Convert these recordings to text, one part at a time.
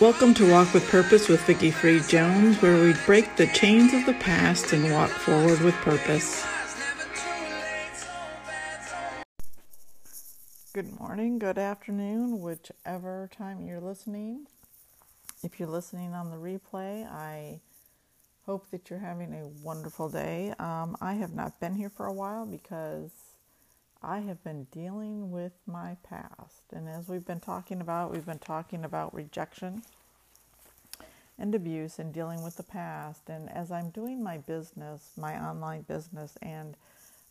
Welcome to Walk with Purpose with Vicki Free Jones, where we break the chains of the past and walk forward with purpose. Good morning, good afternoon, whichever time you're listening. If you're listening on the replay, I hope that you're having a wonderful day. Um, I have not been here for a while because I have been dealing with my past. And as we've been talking about, we've been talking about rejection and abuse and dealing with the past. And as I'm doing my business, my online business, and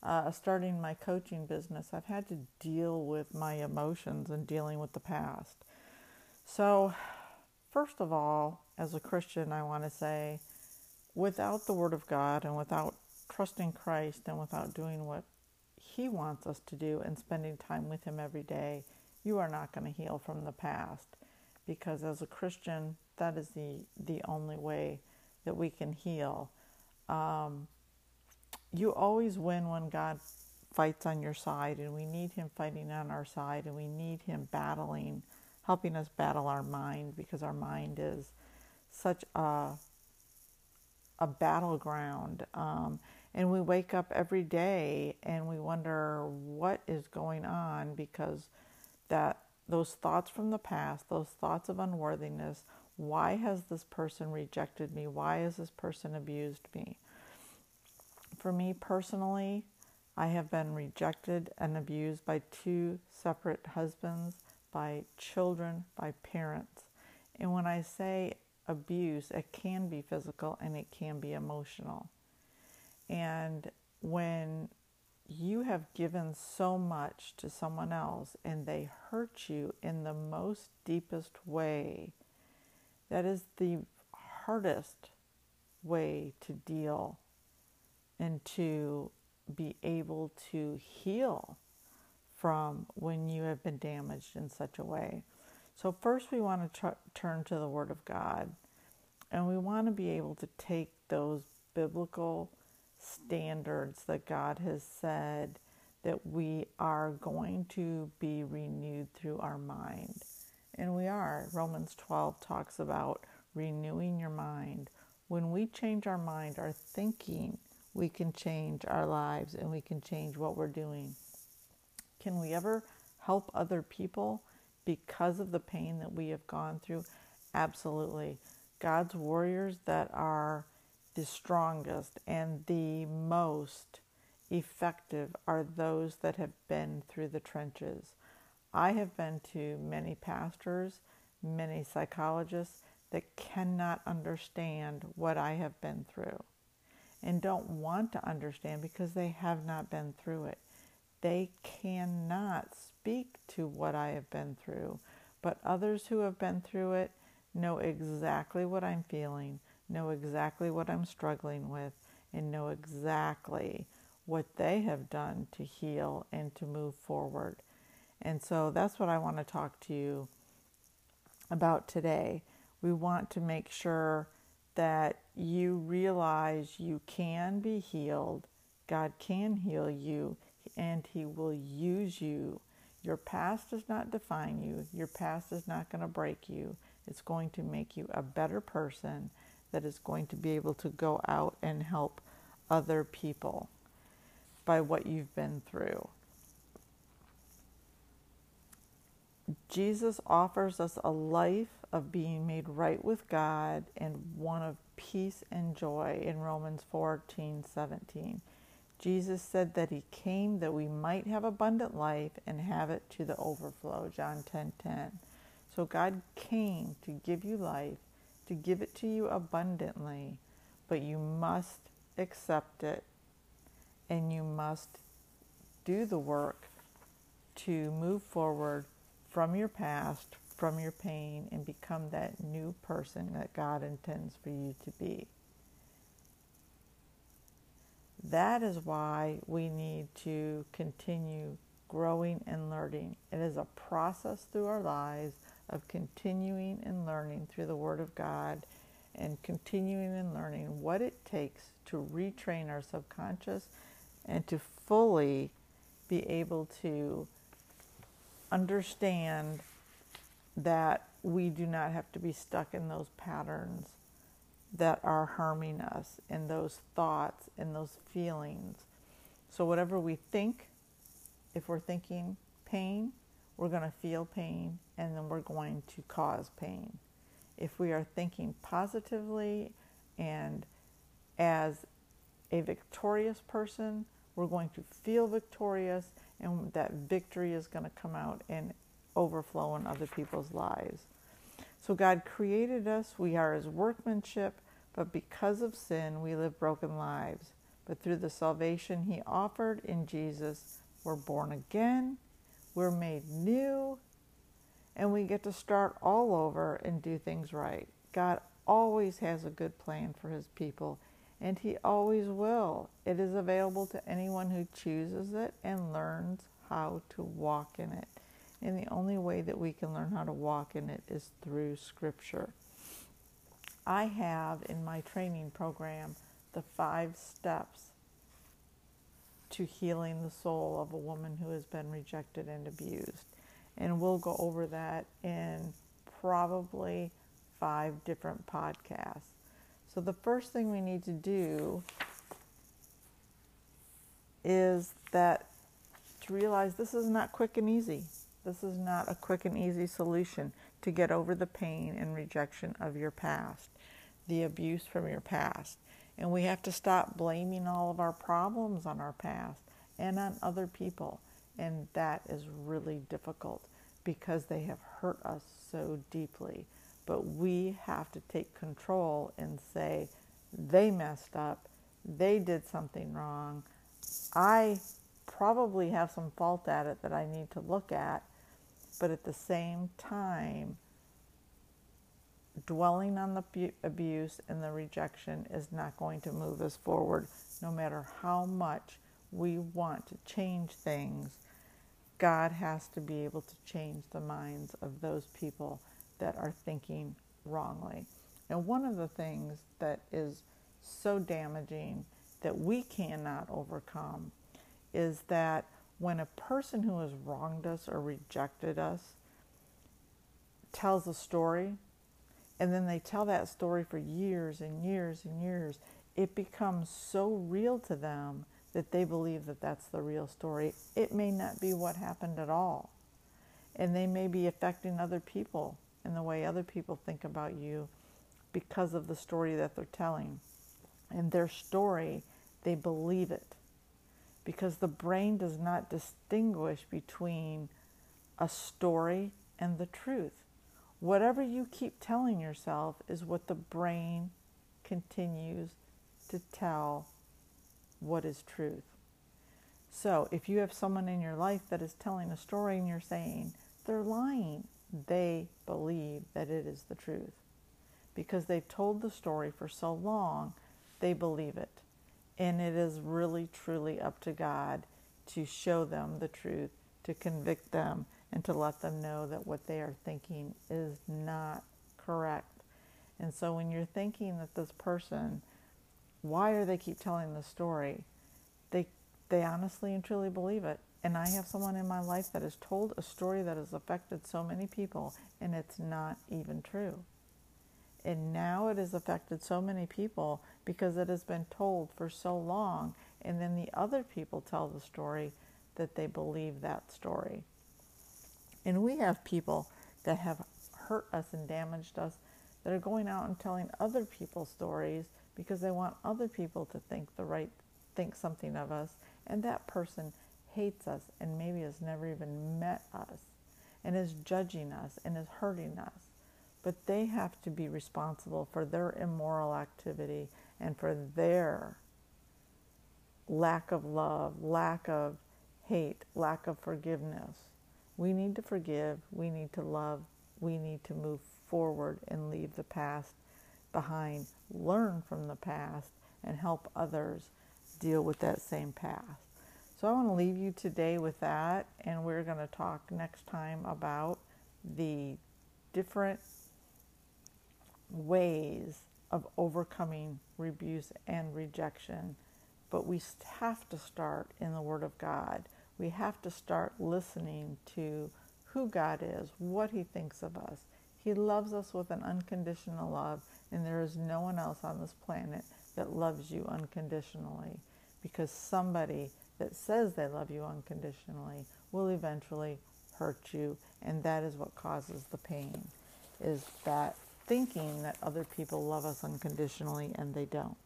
uh, starting my coaching business, I've had to deal with my emotions and dealing with the past. So, first of all, as a Christian, I want to say without the Word of God and without trusting Christ and without doing what he wants us to do and spending time with Him every day, you are not going to heal from the past. Because as a Christian, that is the, the only way that we can heal. Um, you always win when God fights on your side, and we need Him fighting on our side, and we need Him battling, helping us battle our mind because our mind is such a a battleground. Um, and we wake up every day and we wonder what is going on because that those thoughts from the past, those thoughts of unworthiness, why has this person rejected me? Why has this person abused me? For me personally, I have been rejected and abused by two separate husbands, by children, by parents. And when I say abuse, it can be physical and it can be emotional. And when you have given so much to someone else and they hurt you in the most deepest way, that is the hardest way to deal and to be able to heal from when you have been damaged in such a way. So, first, we want to tr- turn to the Word of God and we want to be able to take those biblical standards that God has said that we are going to be renewed through our mind. And we are. Romans 12 talks about renewing your mind. When we change our mind, our thinking, we can change our lives and we can change what we're doing. Can we ever help other people because of the pain that we have gone through? Absolutely. God's warriors that are the strongest and the most effective are those that have been through the trenches. I have been to many pastors, many psychologists that cannot understand what I have been through and don't want to understand because they have not been through it. They cannot speak to what I have been through, but others who have been through it know exactly what I'm feeling, know exactly what I'm struggling with, and know exactly what they have done to heal and to move forward. And so that's what I want to talk to you about today. We want to make sure that you realize you can be healed. God can heal you, and He will use you. Your past does not define you, your past is not going to break you. It's going to make you a better person that is going to be able to go out and help other people by what you've been through. Jesus offers us a life of being made right with God and one of peace and joy in Romans 14 17. Jesus said that he came that we might have abundant life and have it to the overflow. John 10 10. So God came to give you life, to give it to you abundantly, but you must accept it and you must do the work to move forward from your past, from your pain, and become that new person that God intends for you to be. That is why we need to continue growing and learning. It is a process through our lives of continuing and learning through the Word of God and continuing and learning what it takes to retrain our subconscious and to fully be able to understand that we do not have to be stuck in those patterns that are harming us, in those thoughts, in those feelings. So, whatever we think, if we're thinking pain, we're going to feel pain and then we're going to cause pain. If we are thinking positively and as a victorious person, we're going to feel victorious and that victory is going to come out and overflow in other people's lives. So God created us, we are his workmanship, but because of sin, we live broken lives. But through the salvation he offered in Jesus, we're born again, we're made new, and we get to start all over and do things right. God always has a good plan for his people, and he always will. It is available to anyone who chooses it and learns how to walk in it. And the only way that we can learn how to walk in it is through Scripture. I have in my training program the five steps to healing the soul of a woman who has been rejected and abused. And we'll go over that in probably five different podcasts. So, the first thing we need to do is that to realize this is not quick and easy. This is not a quick and easy solution to get over the pain and rejection of your past, the abuse from your past. And we have to stop blaming all of our problems on our past and on other people. And that is really difficult because they have hurt us so deeply. But we have to take control and say, they messed up, they did something wrong. I probably have some fault at it that I need to look at, but at the same time, dwelling on the abuse and the rejection is not going to move us forward no matter how much we want to change things. God has to be able to change the minds of those people that are thinking wrongly. And one of the things that is so damaging that we cannot overcome is that when a person who has wronged us or rejected us tells a story and then they tell that story for years and years and years, it becomes so real to them that they believe that that's the real story. It may not be what happened at all. And they may be affecting other people in the way other people think about you because of the story that they're telling. And their story, they believe it because the brain does not distinguish between a story and the truth. Whatever you keep telling yourself is what the brain continues to tell what is truth. So, if you have someone in your life that is telling a story and you're saying they're lying, they believe that it is the truth. Because they've told the story for so long, they believe it. And it is really, truly up to God to show them the truth, to convict them, and to let them know that what they are thinking is not correct. And so when you're thinking that this person, why are they keep telling the story? They they honestly and truly believe it. And I have someone in my life that has told a story that has affected so many people, and it's not even true. And now it has affected so many people because it has been told for so long. And then the other people tell the story that they believe that story. And we have people that have hurt us and damaged us that are going out and telling other people stories because they want other people to think the right think something of us and that person hates us and maybe has never even met us and is judging us and is hurting us but they have to be responsible for their immoral activity and for their lack of love, lack of hate, lack of forgiveness. We need to forgive, we need to love, we need to move forward and leave the past behind, learn from the past, and help others deal with that same past. So I want to leave you today with that, and we're going to talk next time about the different ways of overcoming abuse and rejection. But we have to start in the Word of God. We have to start listening to who God is, what He thinks of us. He loves us with an unconditional love, and there is no one else on this planet that loves you unconditionally because somebody that says they love you unconditionally will eventually hurt you, and that is what causes the pain. Is that thinking that other people love us unconditionally and they don't.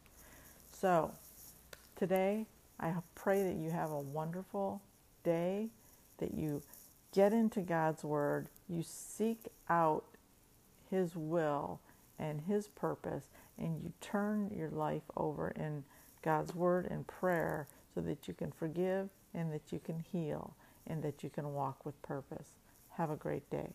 So, today I pray that you have a wonderful day, that you get into God's Word, you seek out His will and His purpose, and you turn your life over in God's Word and prayer so that you can forgive and that you can heal and that you can walk with purpose. Have a great day.